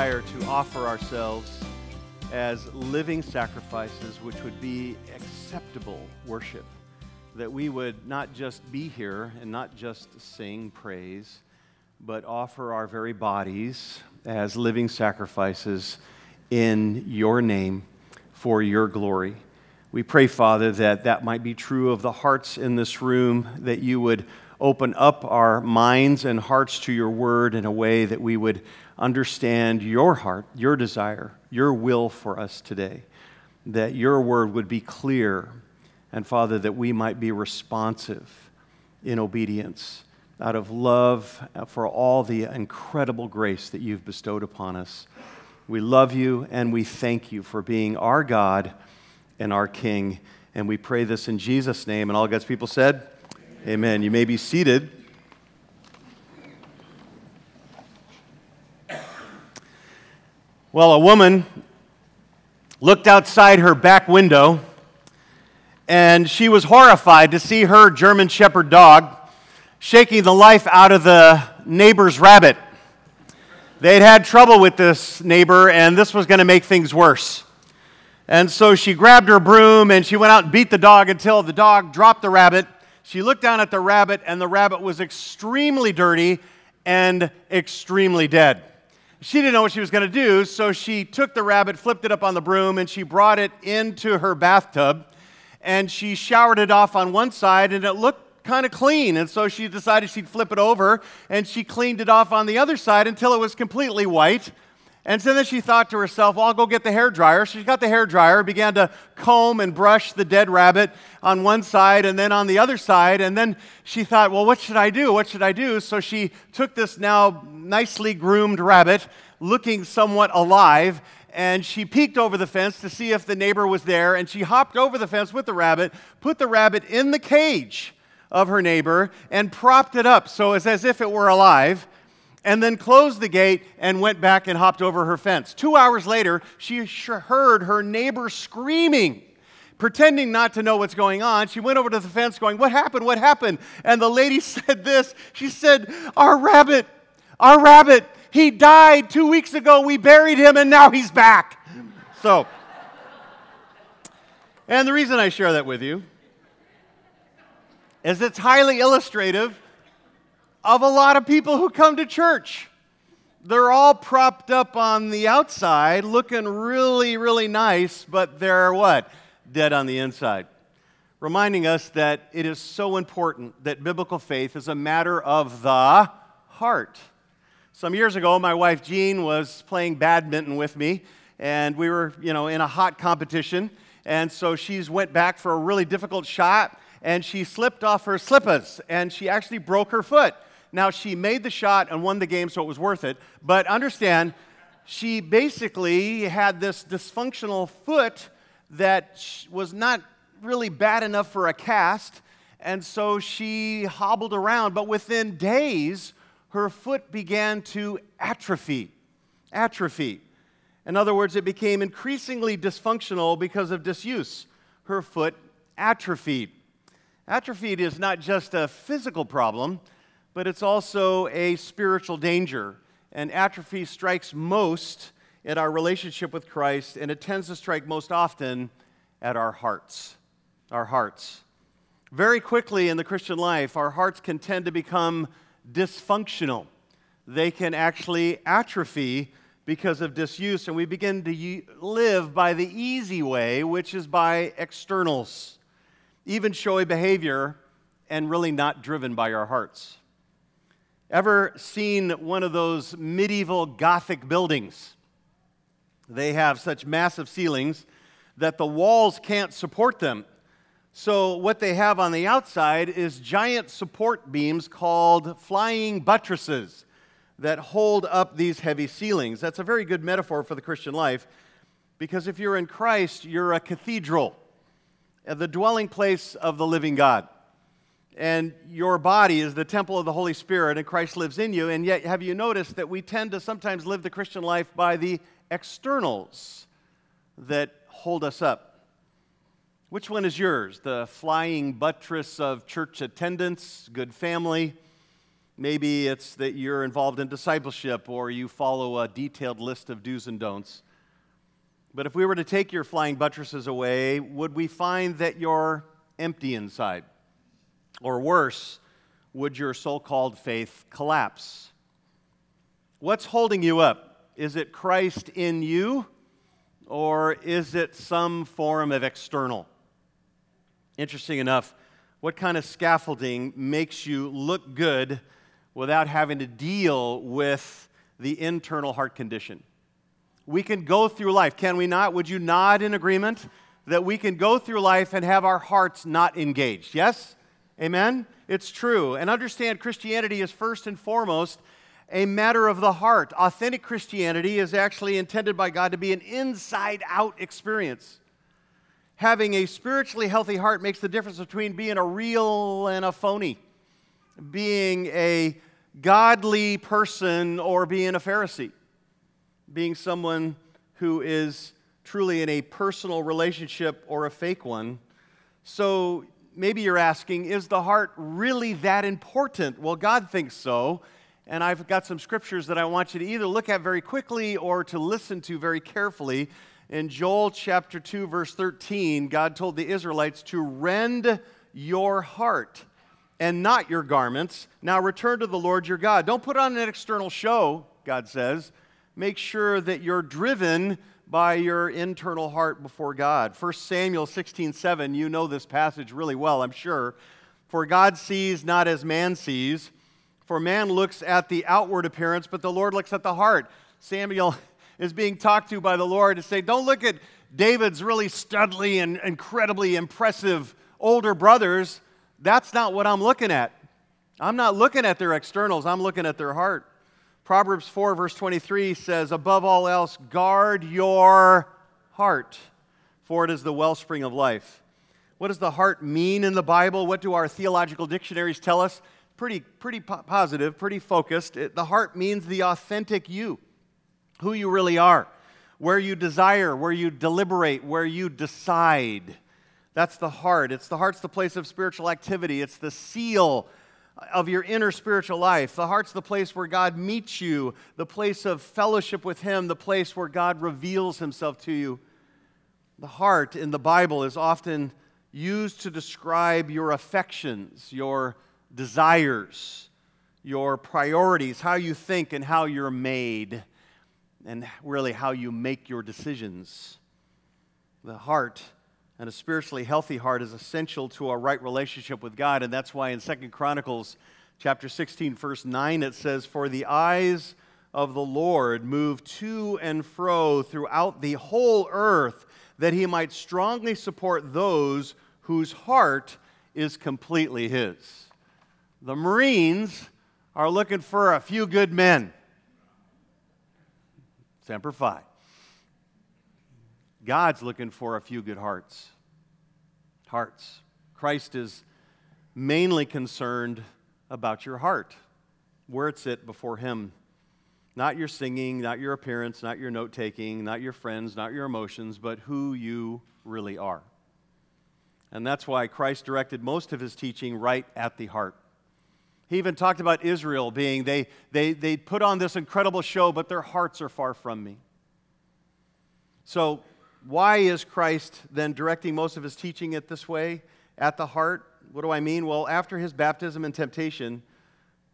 desire to offer ourselves as living sacrifices, which would be acceptable worship. That we would not just be here and not just sing praise, but offer our very bodies as living sacrifices in your name for your glory. We pray, Father, that that might be true of the hearts in this room, that you would open up our minds and hearts to your word in a way that we would understand your heart, your desire, your will for us today, that your word would be clear, and Father, that we might be responsive in obedience out of love for all the incredible grace that you've bestowed upon us. We love you and we thank you for being our God and our King. And we pray this in Jesus' name. And all God's people said, Amen. Amen. You may be seated. Well, a woman looked outside her back window and she was horrified to see her German Shepherd dog shaking the life out of the neighbor's rabbit. They'd had trouble with this neighbor, and this was going to make things worse. And so she grabbed her broom and she went out and beat the dog until the dog dropped the rabbit. She looked down at the rabbit, and the rabbit was extremely dirty and extremely dead she didn't know what she was going to do, so she took the rabbit, flipped it up on the broom, and she brought it into her bathtub. And she showered it off on one side, and it looked kind of clean. And so she decided she'd flip it over, and she cleaned it off on the other side until it was completely white. And so then she thought to herself, well, I'll go get the hair dryer. So she got the hair dryer, began to comb and brush the dead rabbit on one side and then on the other side. And then she thought, well, what should I do? What should I do? So she took this now nicely groomed rabbit, looking somewhat alive, and she peeked over the fence to see if the neighbor was there. And she hopped over the fence with the rabbit, put the rabbit in the cage of her neighbor, and propped it up so it's as if it were alive and then closed the gate and went back and hopped over her fence. Two hours later, she heard her neighbor screaming. Pretending not to know what's going on, she went over to the fence going, What happened? What happened? And the lady said this She said, Our rabbit, our rabbit, he died two weeks ago. We buried him and now he's back. So, and the reason I share that with you is it's highly illustrative of a lot of people who come to church. They're all propped up on the outside, looking really, really nice, but they're what? Dead on the inside. Reminding us that it is so important that biblical faith is a matter of the heart. Some years ago, my wife Jean was playing badminton with me, and we were, you know, in a hot competition. And so she's went back for a really difficult shot, and she slipped off her slippers, and she actually broke her foot. Now, she made the shot and won the game, so it was worth it. But understand, she basically had this dysfunctional foot that was not really bad enough for a cast. And so she hobbled around, but within days, her foot began to atrophy. Atrophy. In other words, it became increasingly dysfunctional because of disuse. Her foot atrophied. Atrophied is not just a physical problem, but it's also a spiritual danger. And atrophy strikes most at our relationship with Christ, and it tends to strike most often at our hearts. Our hearts. Very quickly in the Christian life, our hearts can tend to become dysfunctional. They can actually atrophy because of disuse, and we begin to live by the easy way, which is by externals, even showy behavior, and really not driven by our hearts. Ever seen one of those medieval Gothic buildings? They have such massive ceilings that the walls can't support them. So, what they have on the outside is giant support beams called flying buttresses that hold up these heavy ceilings. That's a very good metaphor for the Christian life because if you're in Christ, you're a cathedral, uh, the dwelling place of the living God and your body is the temple of the Holy Spirit, and Christ lives in you. And yet, have you noticed that we tend to sometimes live the Christian life by the externals that hold us up? Which one is yours? The flying buttress of church attendance, good family, Maybe it's that you're involved in discipleship or you follow a detailed list of do's and don'ts. But if we were to take your flying buttresses away, would we find that you're empty inside? Or worse, would your so called faith collapse? What's holding you up? Is it Christ in you, or is it some form of external? Interesting enough, what kind of scaffolding makes you look good without having to deal with the internal heart condition? We can go through life, can we not? Would you nod in agreement that we can go through life and have our hearts not engaged? Yes? Amen? It's true. And understand Christianity is first and foremost a matter of the heart. Authentic Christianity is actually intended by God to be an inside out experience having a spiritually healthy heart makes the difference between being a real and a phony, being a godly person or being a Pharisee, being someone who is truly in a personal relationship or a fake one. So maybe you're asking, is the heart really that important? Well, God thinks so. And I've got some scriptures that I want you to either look at very quickly or to listen to very carefully in Joel chapter 2, verse 13, God told the Israelites to rend your heart and not your garments. Now return to the Lord your God. Don't put on an external show, God says. Make sure that you're driven by your internal heart before God. 1 Samuel 16, 7, you know this passage really well, I'm sure. For God sees not as man sees, for man looks at the outward appearance, but the Lord looks at the heart. Samuel is being talked to by the Lord to say, don't look at David's really studly and incredibly impressive older brothers. That's not what I'm looking at. I'm not looking at their externals, I'm looking at their heart. Proverbs 4, verse 23 says, Above all else, guard your heart, for it is the wellspring of life. What does the heart mean in the Bible? What do our theological dictionaries tell us? Pretty, pretty po- positive, pretty focused. It, the heart means the authentic you who you really are, where you desire, where you deliberate, where you decide. That's the heart. It's the heart's the place of spiritual activity. It's the seal of your inner spiritual life. The heart's the place where God meets you, the place of fellowship with Him, the place where God reveals Himself to you. The heart in the Bible is often used to describe your affections, your desires, your priorities, how you think, and how you're made and really how you make your decisions. The heart and a spiritually healthy heart is essential to a right relationship with God, and that's why in Second Chronicles chapter 16 verse 9 it says for the eyes of the Lord move to and fro throughout the whole earth that he might strongly support those whose heart is completely his. The Marines are looking for a few good men. Semper Fi. God's looking for a few good hearts. Hearts. Christ is mainly concerned about your heart, where it's at before Him. Not your singing, not your appearance, not your note taking, not your friends, not your emotions, but who you really are. And that's why Christ directed most of his teaching right at the heart. He even talked about Israel being, they, they, they put on this incredible show, but their hearts are far from me. So, why is Christ then directing most of his teaching it this way, at the heart? What do I mean? Well, after his baptism and temptation,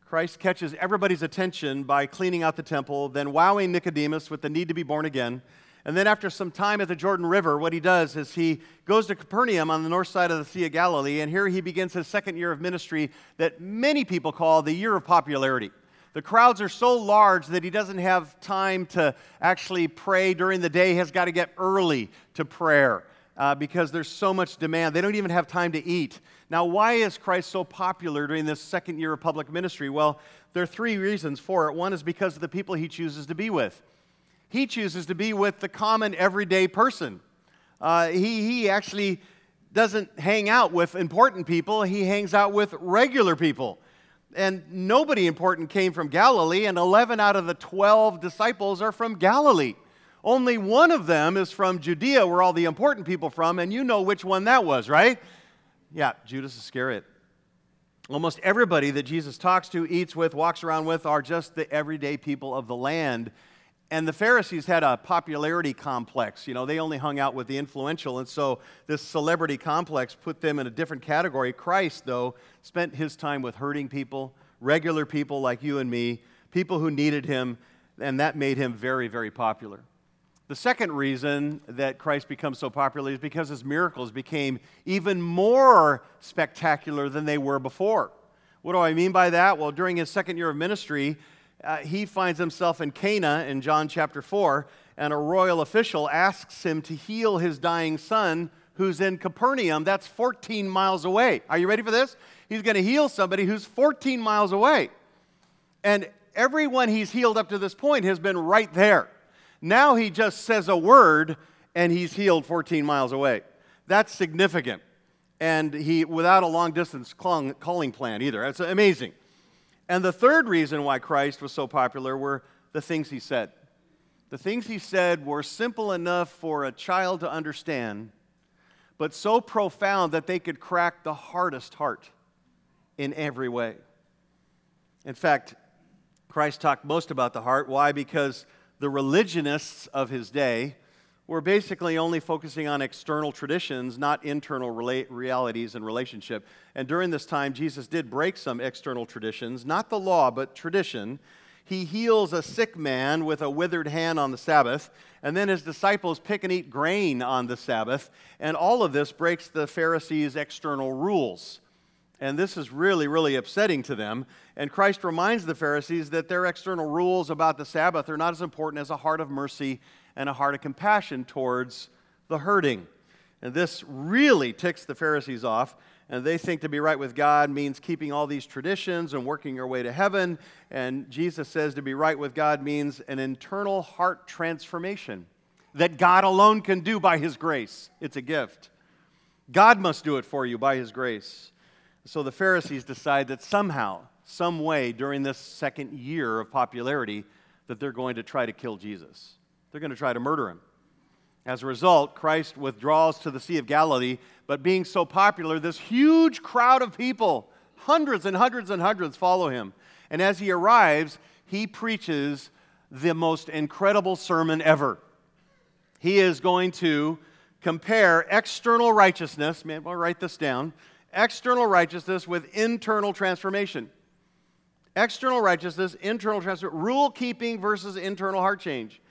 Christ catches everybody's attention by cleaning out the temple, then wowing Nicodemus with the need to be born again, and then, after some time at the Jordan River, what he does is he goes to Capernaum on the north side of the Sea of Galilee, and here he begins his second year of ministry that many people call the year of popularity. The crowds are so large that he doesn't have time to actually pray during the day. He has got to get early to prayer uh, because there's so much demand. They don't even have time to eat. Now, why is Christ so popular during this second year of public ministry? Well, there are three reasons for it. One is because of the people he chooses to be with. He chooses to be with the common everyday person. Uh, he, he actually doesn't hang out with important people, he hangs out with regular people. And nobody important came from Galilee, and 11 out of the 12 disciples are from Galilee. Only one of them is from Judea, where all the important people from, and you know which one that was, right? Yeah, Judas Iscariot. Almost everybody that Jesus talks to, eats with, walks around with are just the everyday people of the land. And the Pharisees had a popularity complex. You know, they only hung out with the influential. And so this celebrity complex put them in a different category. Christ, though, spent his time with hurting people, regular people like you and me, people who needed him, and that made him very, very popular. The second reason that Christ becomes so popular is because his miracles became even more spectacular than they were before. What do I mean by that? Well, during his second year of ministry, uh, he finds himself in Cana in John chapter 4, and a royal official asks him to heal his dying son who's in Capernaum. That's 14 miles away. Are you ready for this? He's going to heal somebody who's 14 miles away. And everyone he's healed up to this point has been right there. Now he just says a word and he's healed 14 miles away. That's significant. And he, without a long distance calling plan either. That's amazing. And the third reason why Christ was so popular were the things he said. The things he said were simple enough for a child to understand, but so profound that they could crack the hardest heart in every way. In fact, Christ talked most about the heart. Why? Because the religionists of his day were basically only focusing on external traditions, not internal rela- realities and relationship. And during this time, Jesus did break some external traditions, not the law, but tradition. He heals a sick man with a withered hand on the Sabbath, and then his disciples pick and eat grain on the Sabbath. And all of this breaks the Pharisees' external rules. And this is really, really upsetting to them. And Christ reminds the Pharisees that their external rules about the Sabbath are not as important as a heart of mercy and a heart of compassion towards the hurting. And this really ticks the Pharisees off. And they think to be right with God means keeping all these traditions and working your way to heaven. And Jesus says to be right with God means an internal heart transformation that God alone can do by His grace. It's a gift. God must do it for you by His grace. So the Pharisees decide that somehow, some way during this second year of popularity, that they're going to try to kill Jesus. They're going to try to murder him. As a result, Christ withdraws to the Sea of Galilee, but being so popular, this huge crowd of people, hundreds and hundreds and hundreds, follow him. And as he arrives, he preaches the most incredible sermon ever. He is going to compare external righteousness, man, I'll write this down external righteousness with internal transformation. External righteousness, internal transformation, rule keeping versus internal heart change.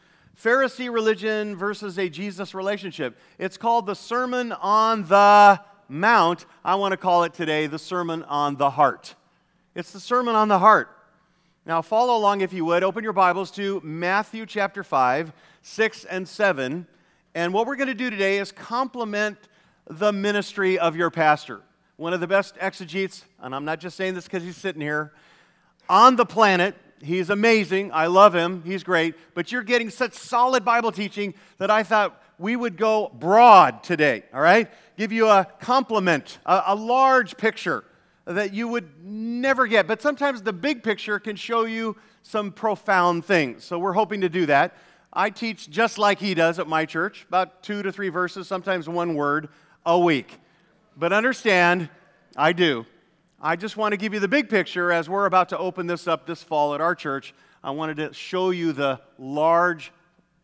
Pharisee religion versus a Jesus relationship. It's called the Sermon on the Mount. I want to call it today the Sermon on the Heart. It's the Sermon on the Heart. Now, follow along if you would. Open your Bibles to Matthew chapter 5, 6, and 7. And what we're going to do today is complement the ministry of your pastor one of the best exegetes, and I'm not just saying this because he's sitting here, on the planet. He's amazing. I love him. He's great. But you're getting such solid Bible teaching that I thought we would go broad today, all right? Give you a compliment, a, a large picture that you would never get. But sometimes the big picture can show you some profound things. So we're hoping to do that. I teach just like he does at my church, about two to three verses, sometimes one word a week. But understand, I do. I just want to give you the big picture as we're about to open this up this fall at our church. I wanted to show you the large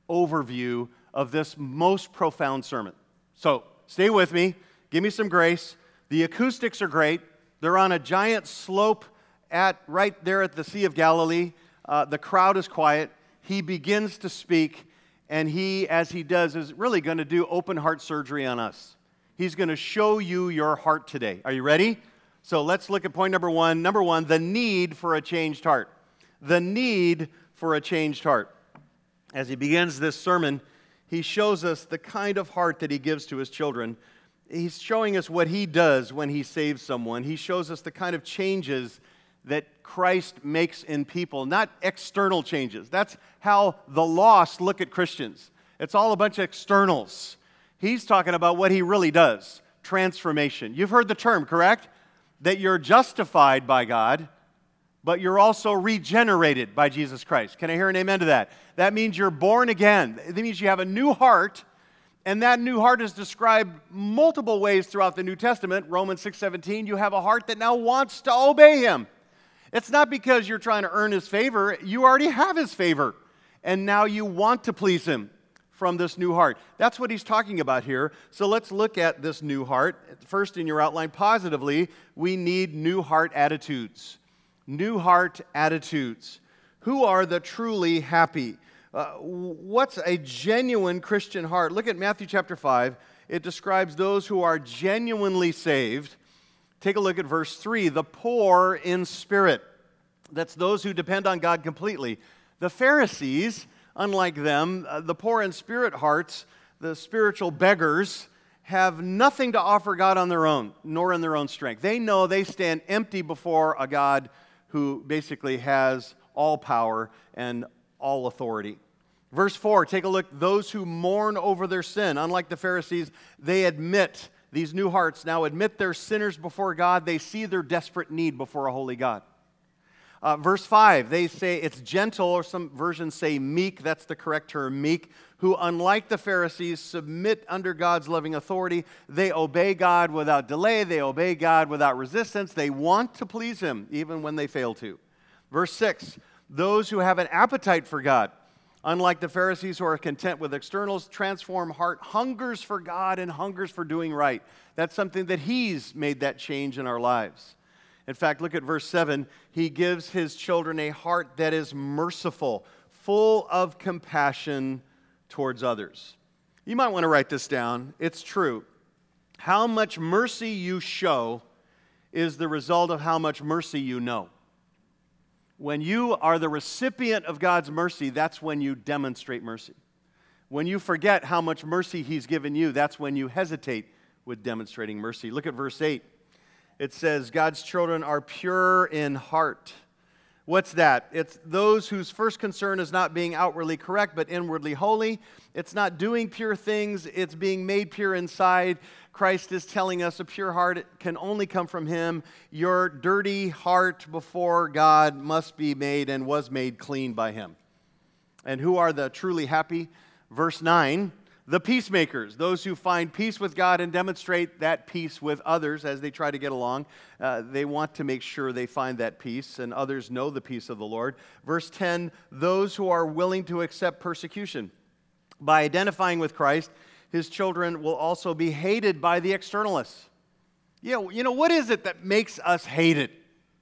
overview of this most profound sermon. So stay with me, give me some grace. The acoustics are great. They're on a giant slope at right there at the Sea of Galilee. Uh, the crowd is quiet. He begins to speak, and he, as he does, is really going to do open heart surgery on us. He's going to show you your heart today. Are you ready? So let's look at point number one. Number one, the need for a changed heart. The need for a changed heart. As he begins this sermon, he shows us the kind of heart that he gives to his children. He's showing us what he does when he saves someone. He shows us the kind of changes that Christ makes in people, not external changes. That's how the lost look at Christians. It's all a bunch of externals. He's talking about what he really does transformation. You've heard the term, correct? That you're justified by God, but you're also regenerated by Jesus Christ. Can I hear an amen to that? That means you're born again. That means you have a new heart And that new heart is described multiple ways throughout the New Testament. Romans 6:17, you have a heart that now wants to obey him. It's not because you're trying to earn his favor, you already have his favor. And now you want to please him from this new heart. That's what he's talking about here. So let's look at this new heart. First, in your outline, positively, we need new heart attitudes. New heart attitudes. Who are the truly happy? Uh, what's a genuine Christian heart? Look at Matthew chapter 5. It describes those who are genuinely saved. Take a look at verse 3 the poor in spirit. That's those who depend on God completely. The Pharisees Unlike them, uh, the poor in spirit hearts, the spiritual beggars, have nothing to offer God on their own, nor in their own strength. They know they stand empty before a God who basically has all power and all authority. Verse 4, take a look. Those who mourn over their sin, unlike the Pharisees, they admit, these new hearts now admit they're sinners before God. They see their desperate need before a holy God. Uh, verse 5, they say it's gentle, or some versions say meek. That's the correct term, meek. Who, unlike the Pharisees, submit under God's loving authority. They obey God without delay. They obey God without resistance. They want to please Him, even when they fail to. Verse 6, those who have an appetite for God. Unlike the Pharisees who are content with externals, transform heart hungers for God and hungers for doing right. That's something that He's made that change in our lives. In fact, look at verse 7. He gives his children a heart that is merciful, full of compassion towards others. You might want to write this down. It's true. How much mercy you show is the result of how much mercy you know. When you are the recipient of God's mercy, that's when you demonstrate mercy. When you forget how much mercy He's given you, that's when you hesitate with demonstrating mercy. Look at verse 8 it says, God's children are pure in heart. What's that? It's those whose first concern is not being outwardly correct, but inwardly holy. It's not doing pure things, it's being made pure inside. Christ is telling us a pure heart can only come from Him. Your dirty heart before God must be made and was made clean by Him. And who are the truly happy? Verse 9 the peacemakers, those who find peace with God and demonstrate that peace with others as they try to get along. Uh, they want to make sure they find that peace and others know the peace of the Lord. Verse 10 those who are willing to accept persecution. By identifying with Christ, his children will also be hated by the externalists. Yeah, you know, what is it that makes us hated?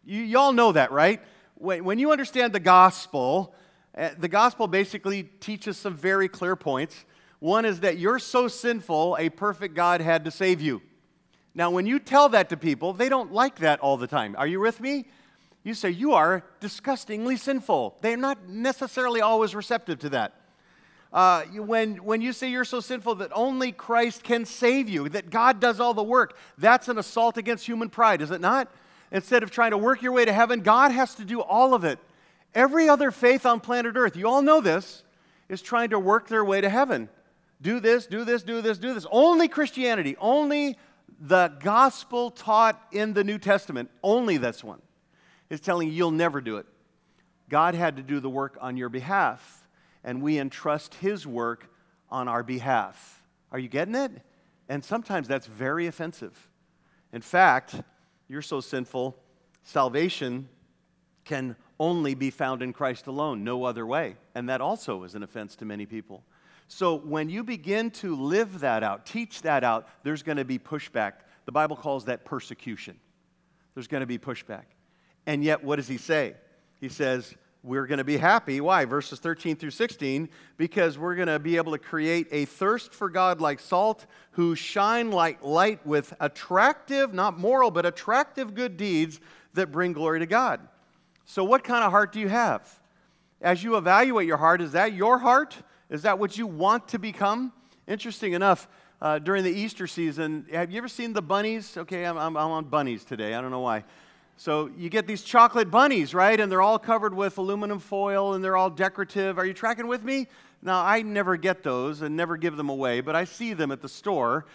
You, y'all know that, right? When, when you understand the gospel, uh, the gospel basically teaches some very clear points. One is that you're so sinful, a perfect God had to save you. Now, when you tell that to people, they don't like that all the time. Are you with me? You say, You are disgustingly sinful. They're not necessarily always receptive to that. Uh, when, when you say you're so sinful that only Christ can save you, that God does all the work, that's an assault against human pride, is it not? Instead of trying to work your way to heaven, God has to do all of it. Every other faith on planet Earth, you all know this, is trying to work their way to heaven do this, do this, do this, do this. Only Christianity, only the gospel taught in the New Testament, only this one, is telling you you'll never do it. God had to do the work on your behalf, and we entrust His work on our behalf. Are you getting it? And sometimes that's very offensive. In fact, you're so sinful, salvation can only be found in Christ alone, no other way. And that also is an offense to many people. So when you begin to live that out, teach that out, there's going to be pushback. The Bible calls that persecution. There's going to be pushback. And yet, what does he say? He says, we're going to be happy. Why? Verses 13 through 16. Because we're going to be able to create a thirst for God like salt, who shine like light with attractive, not moral, but attractive good deeds that bring glory to God. So, what kind of heart do you have? As you evaluate your heart, is that your heart? Is that what you want to become? Interesting enough, uh, during the Easter season, have you ever seen the bunnies? Okay, I'm, I'm, I'm on bunnies today. I don't know why. So you get these chocolate bunnies, right? And they're all covered with aluminum foil and they're all decorative. Are you tracking with me? Now, I never get those and never give them away, but I see them at the store.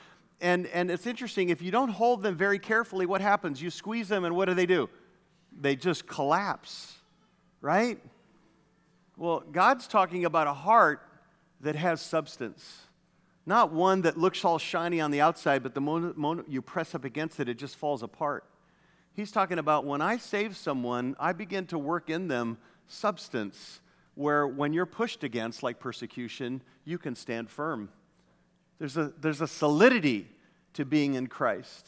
And, and it's interesting, if you don't hold them very carefully, what happens? You squeeze them, and what do they do? They just collapse, right? Well, God's talking about a heart that has substance, Not one that looks all shiny on the outside, but the moment, you press up against it, it just falls apart. He's talking about when I save someone, I begin to work in them substance where when you're pushed against, like persecution, you can stand firm. There's a, there's a solidity to being in Christ.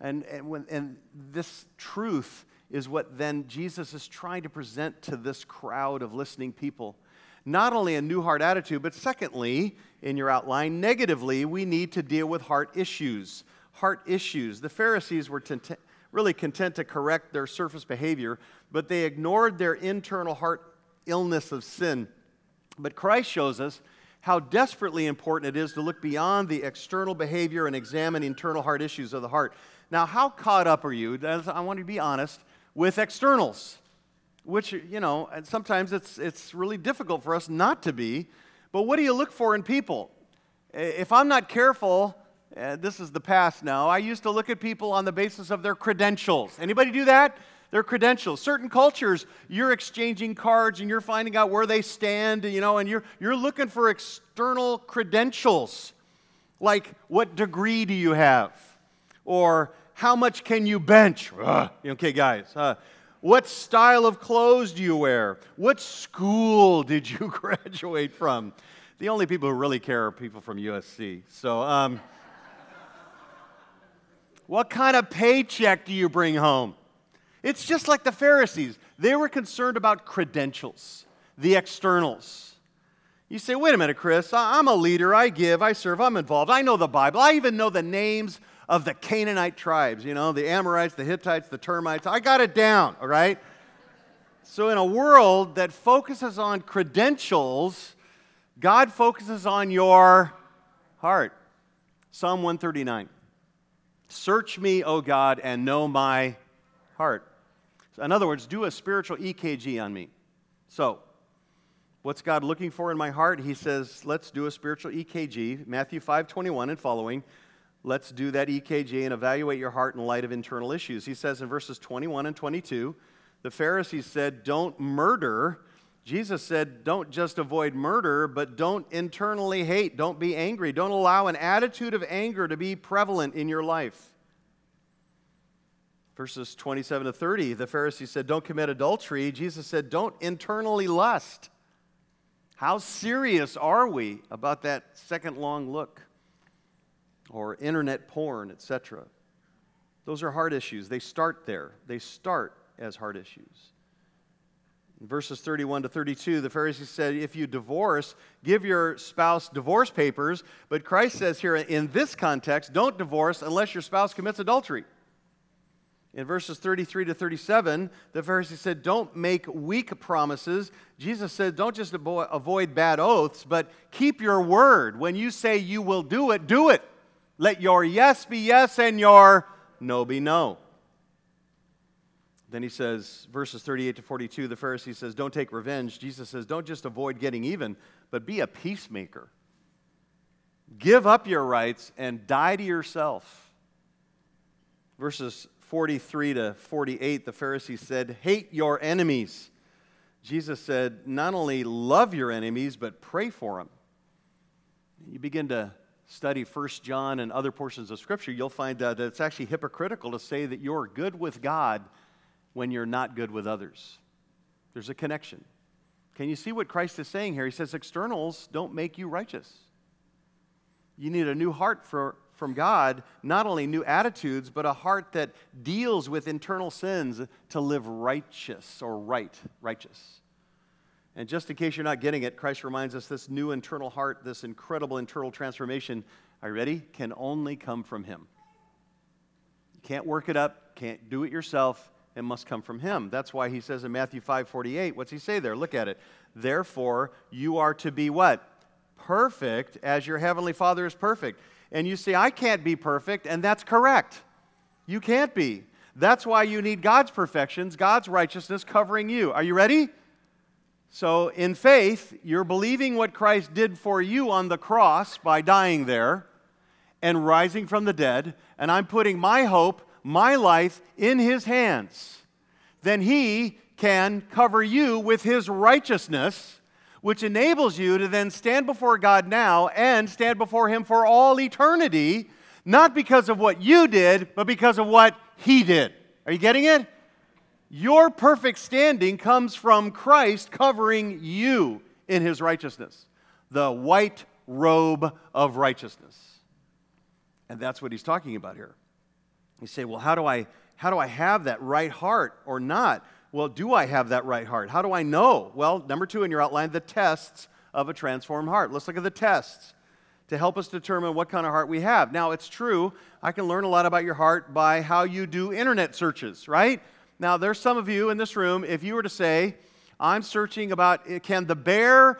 And, and, when, and this truth is what then Jesus is trying to present to this crowd of listening people. Not only a new heart attitude, but secondly, in your outline, negatively, we need to deal with heart issues. Heart issues. The Pharisees were really content to correct their surface behavior, but they ignored their internal heart illness of sin. But Christ shows us how desperately important it is to look beyond the external behavior and examine internal heart issues of the heart. Now, how caught up are you? I want you to be honest with externals, which, you know, and sometimes it's, it's really difficult for us not to be. But what do you look for in people? If I'm not careful, uh, this is the past now. I used to look at people on the basis of their credentials. Anybody do that? Their credentials. Certain cultures, you're exchanging cards and you're finding out where they stand, you know, and you're, you're looking for external credentials. Like, what degree do you have? Or how much can you bench? Ugh. Okay, guys. Uh, what style of clothes do you wear? What school did you graduate from? The only people who really care are people from USC. So, um, what kind of paycheck do you bring home? It's just like the Pharisees. They were concerned about credentials, the externals. You say, wait a minute, Chris, I'm a leader. I give, I serve, I'm involved. I know the Bible. I even know the names of the Canaanite tribes, you know, the Amorites, the Hittites, the termites. I got it down, all right? So, in a world that focuses on credentials, God focuses on your heart. Psalm 139 Search me, O God, and know my heart. In other words, do a spiritual EKG on me. So, what's God looking for in my heart? He says, let's do a spiritual EKG. Matthew 5 21 and following. Let's do that EKG and evaluate your heart in light of internal issues. He says in verses 21 and 22, the Pharisees said, Don't murder. Jesus said, Don't just avoid murder, but don't internally hate. Don't be angry. Don't allow an attitude of anger to be prevalent in your life. Verses 27 to 30, the Pharisees said, Don't commit adultery. Jesus said, Don't internally lust. How serious are we about that second long look? Or internet porn, etc. Those are hard issues. They start there. They start as hard issues. In verses 31 to 32, the Pharisees said, If you divorce, give your spouse divorce papers. But Christ says here, in this context, don't divorce unless your spouse commits adultery. In verses 33 to 37, the Pharisees said, Don't make weak promises. Jesus said, Don't just avoid bad oaths, but keep your word. When you say you will do it, do it. Let your yes be yes and your no be no. Then he says, verses 38 to 42, the Pharisee says, Don't take revenge. Jesus says, Don't just avoid getting even, but be a peacemaker. Give up your rights and die to yourself. Verses 43 to 48, the Pharisee said, Hate your enemies. Jesus said, Not only love your enemies, but pray for them. You begin to study First John and other portions of Scripture, you'll find that it's actually hypocritical to say that you're good with God when you're not good with others. There's a connection. Can you see what Christ is saying here? He says externals don't make you righteous. You need a new heart for, from God, not only new attitudes, but a heart that deals with internal sins to live righteous or right, righteous. And just in case you're not getting it, Christ reminds us this new internal heart, this incredible internal transformation, are you ready? Can only come from Him. You can't work it up, can't do it yourself. It must come from Him. That's why He says in Matthew 5 48, what's He say there? Look at it. Therefore, you are to be what? Perfect as your Heavenly Father is perfect. And you say, I can't be perfect, and that's correct. You can't be. That's why you need God's perfections, God's righteousness covering you. Are you ready? So, in faith, you're believing what Christ did for you on the cross by dying there and rising from the dead, and I'm putting my hope, my life in His hands. Then He can cover you with His righteousness, which enables you to then stand before God now and stand before Him for all eternity, not because of what you did, but because of what He did. Are you getting it? Your perfect standing comes from Christ covering you in His righteousness, the white robe of righteousness. And that's what He's talking about here. You say, well, how do I, how do I have that right heart or not? Well, do I have that right heart? How do I know? Well, number two in your outline, the tests of a transformed heart. Let's look at the tests to help us determine what kind of heart we have. Now, it's true, I can learn a lot about your heart by how you do internet searches, right? Now, there's some of you in this room, if you were to say, I'm searching about can the bear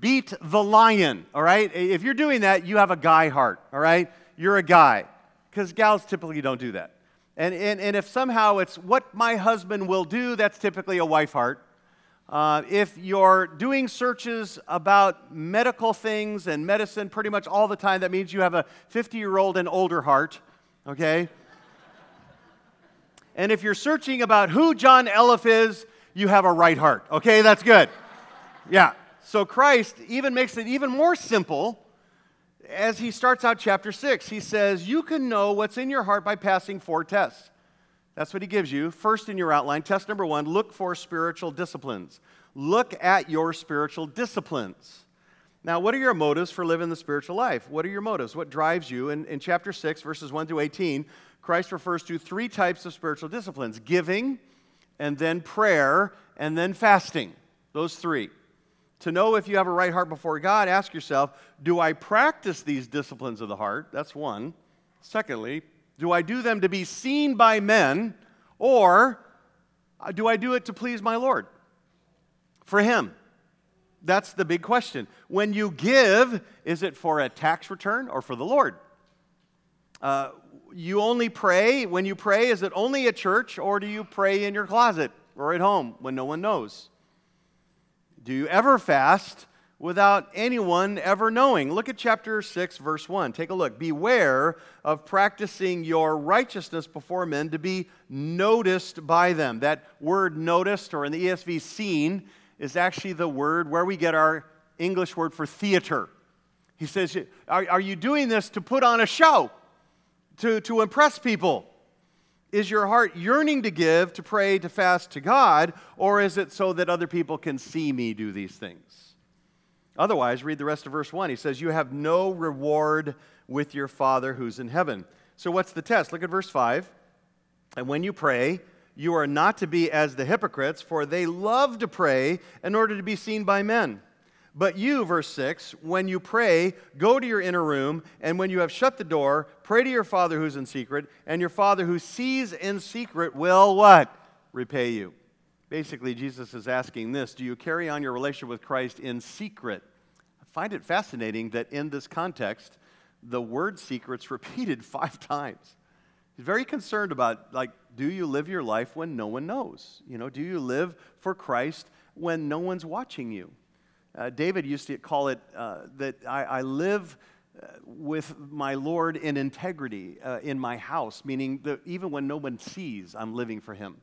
beat the lion, all right? If you're doing that, you have a guy heart, all right? You're a guy, because gals typically don't do that. And, and, and if somehow it's what my husband will do, that's typically a wife heart. Uh, if you're doing searches about medical things and medicine pretty much all the time, that means you have a 50 year old and older heart, okay? And if you're searching about who John Elliff is, you have a right heart, okay? That's good. Yeah. So Christ even makes it even more simple as he starts out chapter 6, he says, You can know what's in your heart by passing four tests. That's what he gives you. First in your outline, test number one look for spiritual disciplines. Look at your spiritual disciplines. Now, what are your motives for living the spiritual life? What are your motives? What drives you? In, in chapter 6, verses 1 through 18, Christ refers to three types of spiritual disciplines giving, and then prayer, and then fasting. Those three. To know if you have a right heart before God, ask yourself do I practice these disciplines of the heart? That's one. Secondly, do I do them to be seen by men, or do I do it to please my Lord? For Him. That's the big question. When you give, is it for a tax return or for the Lord? Uh, you only pray, when you pray, is it only at church or do you pray in your closet or at home when no one knows? Do you ever fast without anyone ever knowing? Look at chapter 6, verse 1. Take a look. Beware of practicing your righteousness before men to be noticed by them. That word noticed, or in the ESV, seen, is actually the word where we get our English word for theater. He says, Are, are you doing this to put on a show, to, to impress people? Is your heart yearning to give, to pray, to fast to God, or is it so that other people can see me do these things? Otherwise, read the rest of verse 1. He says, You have no reward with your Father who's in heaven. So, what's the test? Look at verse 5. And when you pray, you are not to be as the hypocrites, for they love to pray in order to be seen by men. But you, verse 6, when you pray, go to your inner room, and when you have shut the door, pray to your Father who's in secret, and your Father who sees in secret will what? Repay you. Basically, Jesus is asking this Do you carry on your relationship with Christ in secret? I find it fascinating that in this context, the word secret's repeated five times. He's very concerned about, like, do you live your life when no one knows? You know, do you live for Christ when no one's watching you? Uh, David used to call it uh, that I, I live uh, with my Lord in integrity uh, in my house, meaning that even when no one sees, I'm living for Him.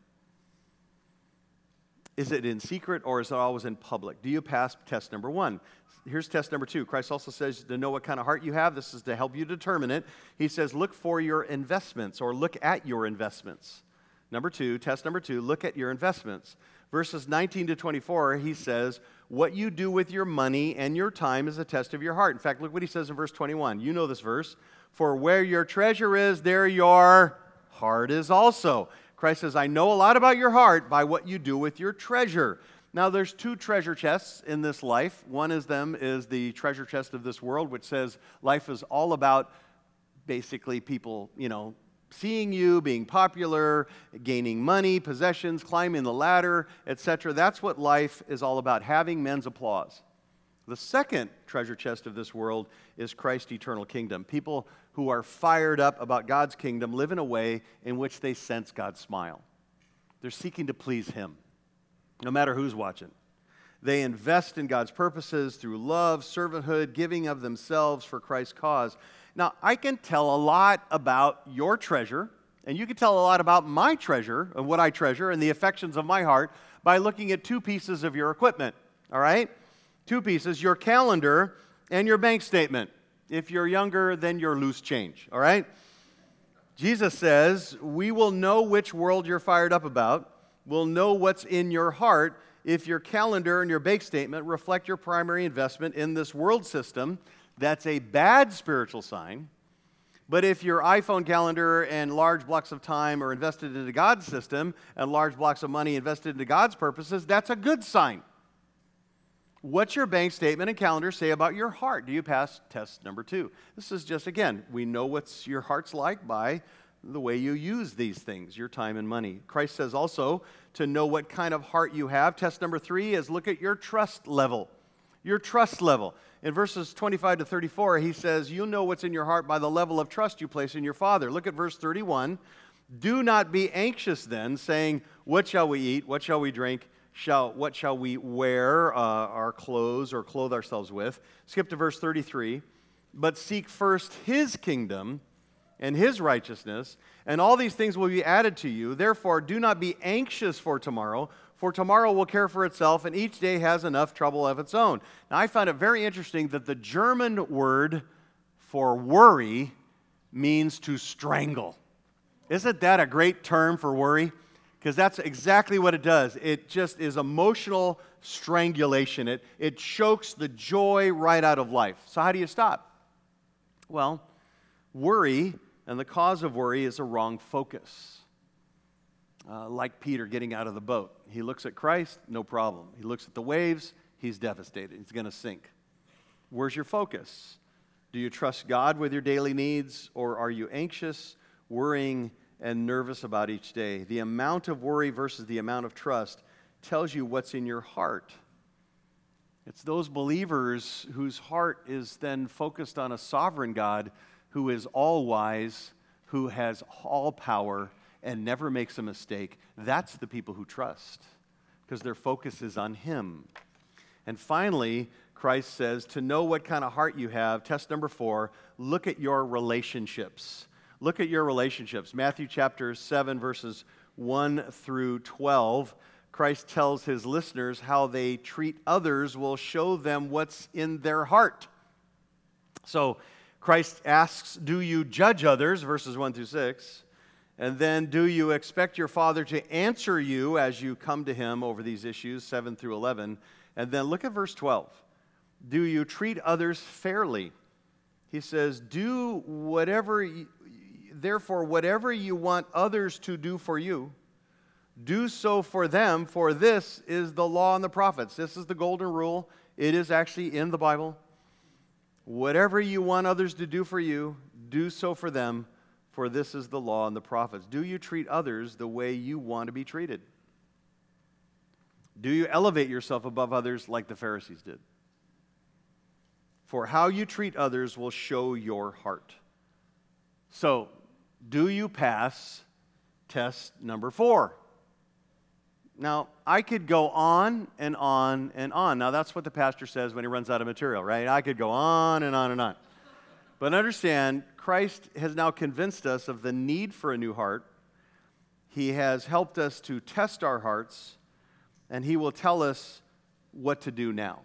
Is it in secret or is it always in public? Do you pass test number one? Here's test number two. Christ also says to know what kind of heart you have. This is to help you determine it. He says, look for your investments or look at your investments. Number two, test number two, look at your investments. Verses 19 to 24, he says, what you do with your money and your time is a test of your heart. In fact, look what he says in verse 21. You know this verse. For where your treasure is, there your heart is also. Christ says, I know a lot about your heart by what you do with your treasure. Now, there's two treasure chests in this life. One of them is the treasure chest of this world, which says life is all about basically people, you know, seeing you, being popular, gaining money, possessions, climbing the ladder, etc. That's what life is all about, having men's applause. The second treasure chest of this world is Christ's eternal kingdom. People who are fired up about God's kingdom live in a way in which they sense God's smile. They're seeking to please Him, no matter who's watching. They invest in God's purposes through love, servanthood, giving of themselves for Christ's cause. Now, I can tell a lot about your treasure, and you can tell a lot about my treasure, and what I treasure, and the affections of my heart by looking at two pieces of your equipment, all right? Two pieces your calendar and your bank statement. If you're younger, then your loose change, all right? Jesus says, We will know which world you're fired up about. We'll know what's in your heart if your calendar and your bank statement reflect your primary investment in this world system. That's a bad spiritual sign. But if your iPhone calendar and large blocks of time are invested into God's system and large blocks of money invested into God's purposes, that's a good sign. What's your bank statement and calendar say about your heart? Do you pass test number two? This is just, again, we know what's your heart's like by the way you use these things, your time and money. Christ says also to know what kind of heart you have. Test number three is look at your trust level. Your trust level. In verses 25 to 34, he says, You'll know what's in your heart by the level of trust you place in your Father. Look at verse 31. Do not be anxious then, saying, What shall we eat? What shall we drink? Shall, what shall we wear uh, our clothes or clothe ourselves with? Skip to verse 33. But seek first his kingdom and his righteousness, and all these things will be added to you. Therefore, do not be anxious for tomorrow for tomorrow will care for itself, and each day has enough trouble of its own. Now, I find it very interesting that the German word for worry means to strangle. Isn't that a great term for worry? Because that's exactly what it does. It just is emotional strangulation, it, it chokes the joy right out of life. So, how do you stop? Well, worry and the cause of worry is a wrong focus uh, like Peter getting out of the boat. He looks at Christ, no problem. He looks at the waves, he's devastated. He's going to sink. Where's your focus? Do you trust God with your daily needs, or are you anxious, worrying, and nervous about each day? The amount of worry versus the amount of trust tells you what's in your heart. It's those believers whose heart is then focused on a sovereign God who is all wise, who has all power, and never makes a mistake, that's the people who trust because their focus is on Him. And finally, Christ says to know what kind of heart you have, test number four, look at your relationships. Look at your relationships. Matthew chapter 7, verses 1 through 12. Christ tells his listeners how they treat others will show them what's in their heart. So Christ asks, Do you judge others? Verses 1 through 6. And then, do you expect your Father to answer you as you come to Him over these issues, 7 through 11? And then look at verse 12. Do you treat others fairly? He says, Do whatever, you, therefore, whatever you want others to do for you, do so for them, for this is the law and the prophets. This is the golden rule. It is actually in the Bible. Whatever you want others to do for you, do so for them for this is the law and the prophets. Do you treat others the way you want to be treated? Do you elevate yourself above others like the Pharisees did? For how you treat others will show your heart. So, do you pass test number four? Now, I could go on and on and on. Now, that's what the pastor says when he runs out of material, right? I could go on and on and on. But understand, Christ has now convinced us of the need for a new heart. He has helped us to test our hearts, and He will tell us what to do now.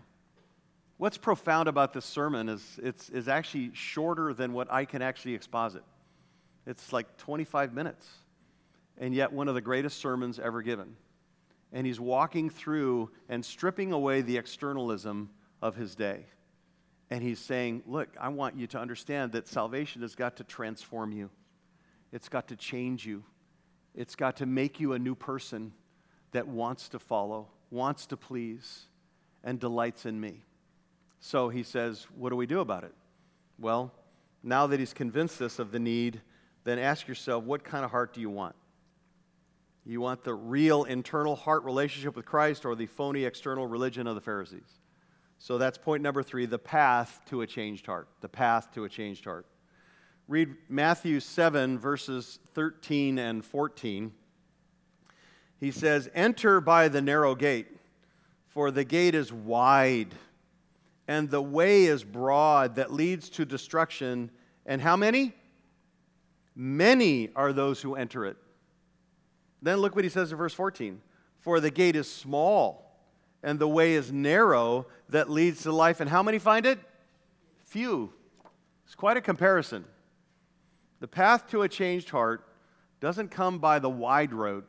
What's profound about this sermon is it's is actually shorter than what I can actually exposit. It's like 25 minutes, and yet one of the greatest sermons ever given. And he's walking through and stripping away the externalism of his day. And he's saying, Look, I want you to understand that salvation has got to transform you, it's got to change you, it's got to make you a new person that wants to follow, wants to please, and delights in me. So he says, What do we do about it? Well, now that he's convinced us of the need, then ask yourself, What kind of heart do you want? You want the real internal heart relationship with Christ or the phony external religion of the Pharisees? So that's point number three the path to a changed heart. The path to a changed heart. Read Matthew 7, verses 13 and 14. He says, Enter by the narrow gate, for the gate is wide, and the way is broad that leads to destruction. And how many? Many are those who enter it. Then look what he says in verse 14 For the gate is small and the way is narrow that leads to life. And how many find it? Few. It's quite a comparison. The path to a changed heart doesn't come by the wide road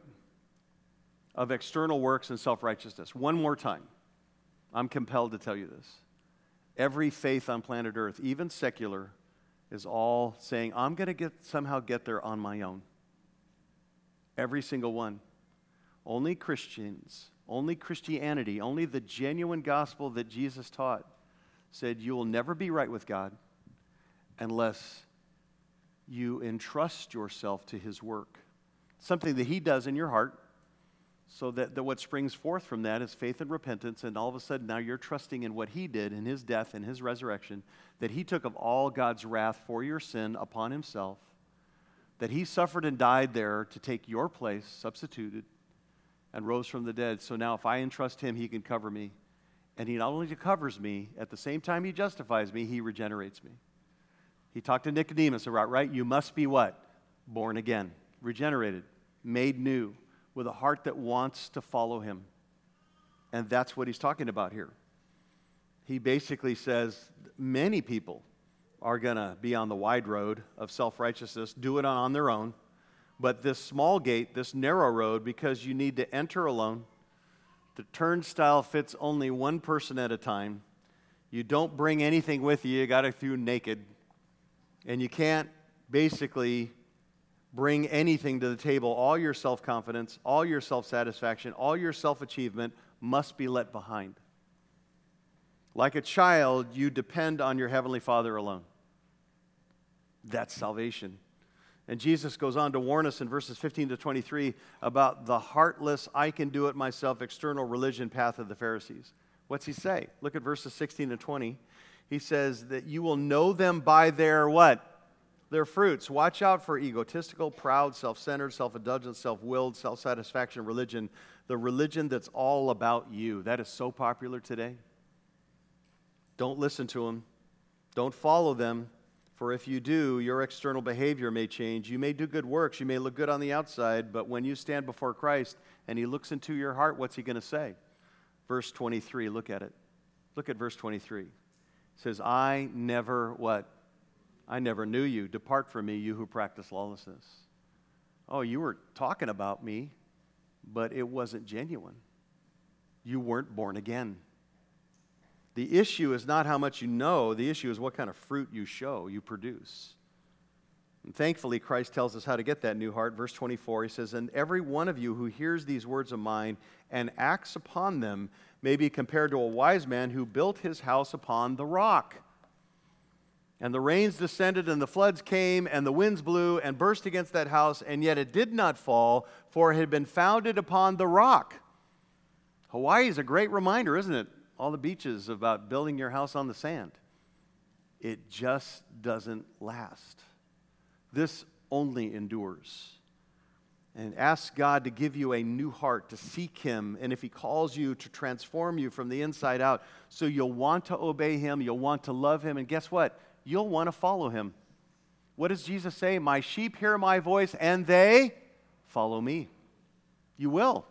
of external works and self righteousness. One more time. I'm compelled to tell you this. Every faith on planet Earth, even secular, is all saying, I'm going to get, somehow get there on my own. Every single one. Only Christians, only Christianity, only the genuine gospel that Jesus taught said, You will never be right with God unless you entrust yourself to His work. Something that He does in your heart, so that, that what springs forth from that is faith and repentance, and all of a sudden now you're trusting in what He did in His death and His resurrection, that He took of all God's wrath for your sin upon Himself, that He suffered and died there to take your place, substituted, and rose from the dead. So now if I entrust Him, He can cover me. And He not only covers me, at the same time He justifies me, He regenerates me. He talked to Nicodemus about, right? You must be what? Born again, regenerated, made new, with a heart that wants to follow him. And that's what he's talking about here. He basically says many people are going to be on the wide road of self righteousness, do it on their own. But this small gate, this narrow road, because you need to enter alone, the turnstile fits only one person at a time. You don't bring anything with you, you got to through naked and you can't basically bring anything to the table. All your self confidence, all your self satisfaction, all your self achievement must be let behind. Like a child, you depend on your Heavenly Father alone. That's salvation. And Jesus goes on to warn us in verses 15 to 23 about the heartless, I can do it myself, external religion path of the Pharisees. What's he say? Look at verses 16 to 20 he says that you will know them by their what? Their fruits. Watch out for egotistical, proud, self centered, self indulgent, self willed, self satisfaction religion. The religion that's all about you. That is so popular today. Don't listen to them, don't follow them. For if you do, your external behavior may change. You may do good works. You may look good on the outside, but when you stand before Christ and He looks into your heart, what's He going to say? Verse 23, look at it. Look at verse 23 says, I never what? I never knew you. Depart from me, you who practice lawlessness. Oh, you were talking about me, but it wasn't genuine. You weren't born again. The issue is not how much you know, the issue is what kind of fruit you show, you produce. And thankfully, Christ tells us how to get that new heart. Verse 24, he says, And every one of you who hears these words of mine and acts upon them may be compared to a wise man who built his house upon the rock. And the rains descended, and the floods came, and the winds blew and burst against that house, and yet it did not fall, for it had been founded upon the rock. Hawaii is a great reminder, isn't it? All the beaches about building your house on the sand. It just doesn't last. This only endures and ask God to give you a new heart, to seek Him, and if He calls you, to transform you from the inside out so you'll want to obey Him, you'll want to love Him, and guess what? You'll want to follow Him. What does Jesus say? My sheep hear my voice and they follow me. You will.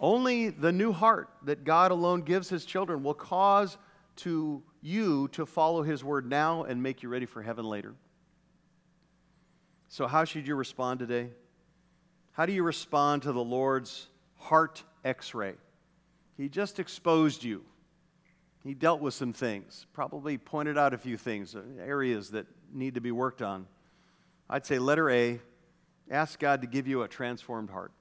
Only the new heart that God alone gives His children will cause to you to follow His word now and make you ready for heaven later. So, how should you respond today? How do you respond to the Lord's heart x ray? He just exposed you. He dealt with some things, probably pointed out a few things, uh, areas that need to be worked on. I'd say, letter A, ask God to give you a transformed heart.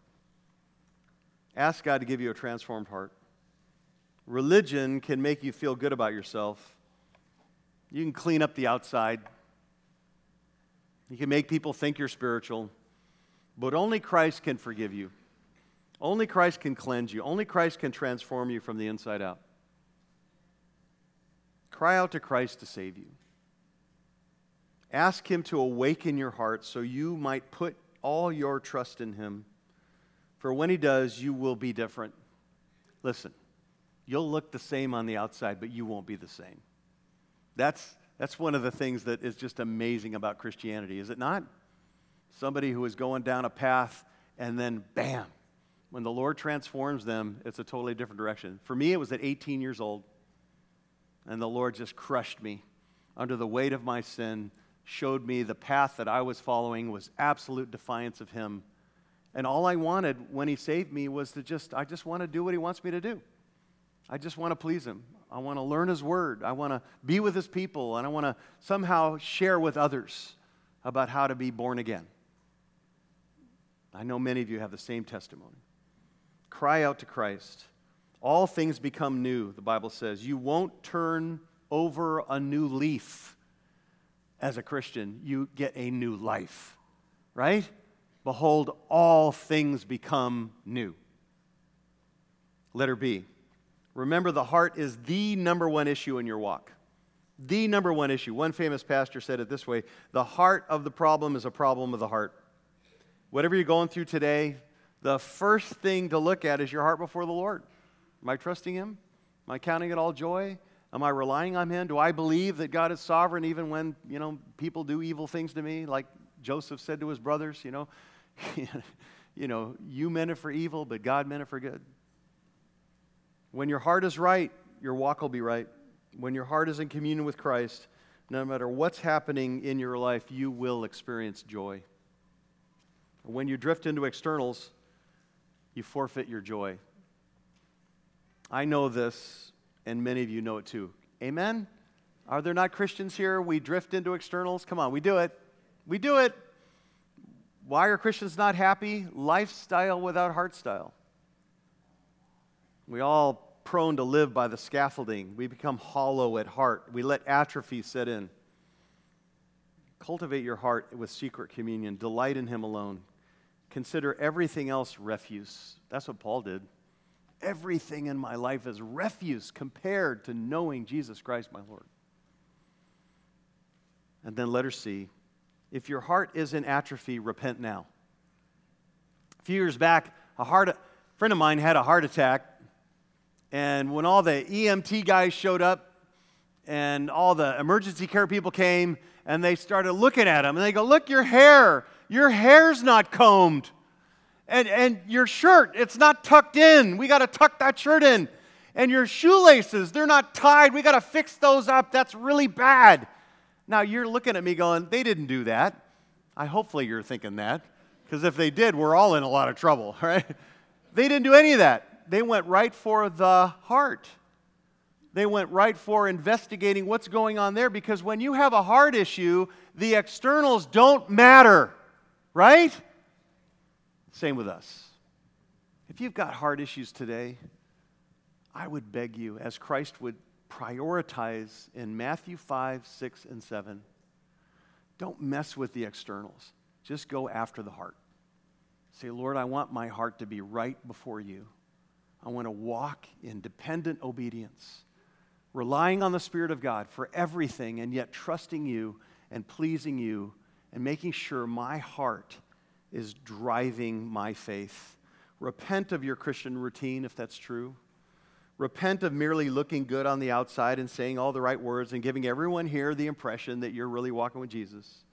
Ask God to give you a transformed heart. Religion can make you feel good about yourself. You can clean up the outside. You can make people think you're spiritual. But only Christ can forgive you. Only Christ can cleanse you. Only Christ can transform you from the inside out. Cry out to Christ to save you. Ask Him to awaken your heart so you might put all your trust in Him. For when He does, you will be different. Listen, you'll look the same on the outside, but you won't be the same. That's, that's one of the things that is just amazing about Christianity, is it not? Somebody who is going down a path and then, bam, When the Lord transforms them, it's a totally different direction. For me, it was at 18 years old, and the Lord just crushed me under the weight of my sin, showed me the path that I was following was absolute defiance of Him. And all I wanted when He saved me was to just, I just want to do what He wants me to do. I just want to please Him. I want to learn His Word. I want to be with His people, and I want to somehow share with others about how to be born again. I know many of you have the same testimony. Cry out to Christ. All things become new, the Bible says. You won't turn over a new leaf as a Christian, you get a new life, right? Behold, all things become new. Letter B. Remember, the heart is the number one issue in your walk. The number one issue. One famous pastor said it this way The heart of the problem is a problem of the heart. Whatever you're going through today, the first thing to look at is your heart before the Lord. Am I trusting Him? Am I counting it all joy? Am I relying on Him? Do I believe that God is sovereign even when, you know, people do evil things to me? Like Joseph said to his brothers, you know, you know, you meant it for evil, but God meant it for good. When your heart is right, your walk will be right. When your heart is in communion with Christ, no matter what's happening in your life, you will experience joy. When you drift into externals, you forfeit your joy. I know this, and many of you know it too. Amen? Are there not Christians here? We drift into externals? Come on, we do it. We do it. Why are Christians not happy? Lifestyle without heart style. We all prone to live by the scaffolding. We become hollow at heart. We let atrophy set in. Cultivate your heart with secret communion. Delight in Him alone. Consider everything else refuse. That's what Paul did. Everything in my life is refuse compared to knowing Jesus Christ, my Lord. And then letter C if your heart is in atrophy, repent now. A few years back, a, heart, a friend of mine had a heart attack. And when all the EMT guys showed up and all the emergency care people came and they started looking at him and they go, Look, your hair, your hair's not combed. And, and your shirt, it's not tucked in. We got to tuck that shirt in. And your shoelaces, they're not tied. We got to fix those up. That's really bad. Now you're looking at me going, they didn't do that. I hopefully you're thinking that. Because if they did, we're all in a lot of trouble, right? They didn't do any of that. They went right for the heart. They went right for investigating what's going on there because when you have a heart issue, the externals don't matter, right? Same with us. If you've got heart issues today, I would beg you, as Christ would prioritize in Matthew 5, 6, and 7, don't mess with the externals. Just go after the heart. Say, Lord, I want my heart to be right before you. I want to walk in dependent obedience relying on the Spirit of God for everything, and yet trusting you and pleasing you and making sure my heart is driving my faith. Repent of your Christian routine if that's true. Repent of merely looking good on the outside and saying all the right words and giving everyone here the impression that you're really walking with Jesus.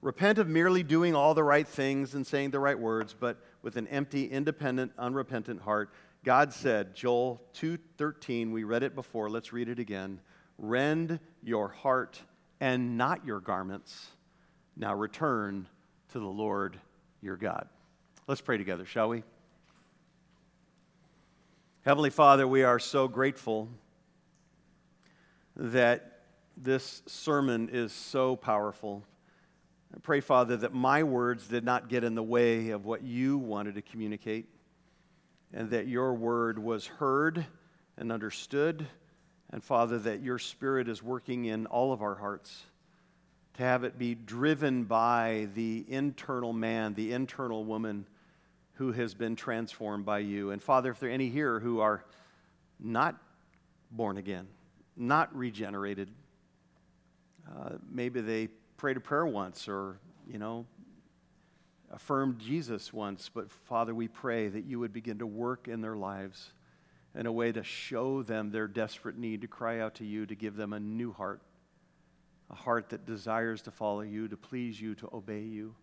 Repent of merely doing all the right things and saying the right words, but with an empty, independent, unrepentant heart. God said, Joel 2:13, we read it before, let's read it again. Rend your heart and not your garments. Now return to the Lord your God. Let's pray together, shall we? Heavenly Father, we are so grateful that this sermon is so powerful. I pray, Father, that my words did not get in the way of what you wanted to communicate and that your word was heard and understood. And Father, that your spirit is working in all of our hearts to have it be driven by the internal man, the internal woman who has been transformed by you. And Father, if there are any here who are not born again, not regenerated, uh, maybe they prayed a prayer once or, you know, affirmed Jesus once, but Father, we pray that you would begin to work in their lives in a way to show them their desperate need to cry out to you, to give them a new heart, a heart that desires to follow you, to please you, to obey you,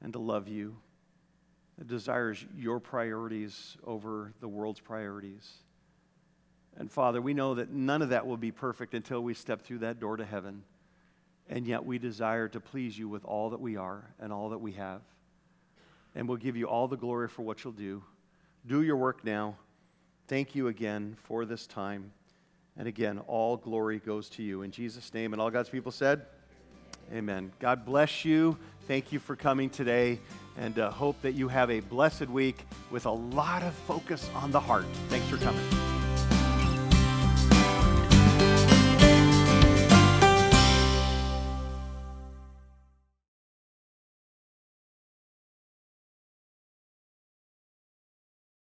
and to love you. That desires your priorities over the world's priorities. And Father, we know that none of that will be perfect until we step through that door to heaven. And yet we desire to please you with all that we are and all that we have. And we'll give you all the glory for what you'll do. Do your work now. Thank you again for this time. And again, all glory goes to you. In Jesus' name. And all God's people said, Amen. God bless you. Thank you for coming today. And uh, hope that you have a blessed week with a lot of focus on the heart. Thanks for coming.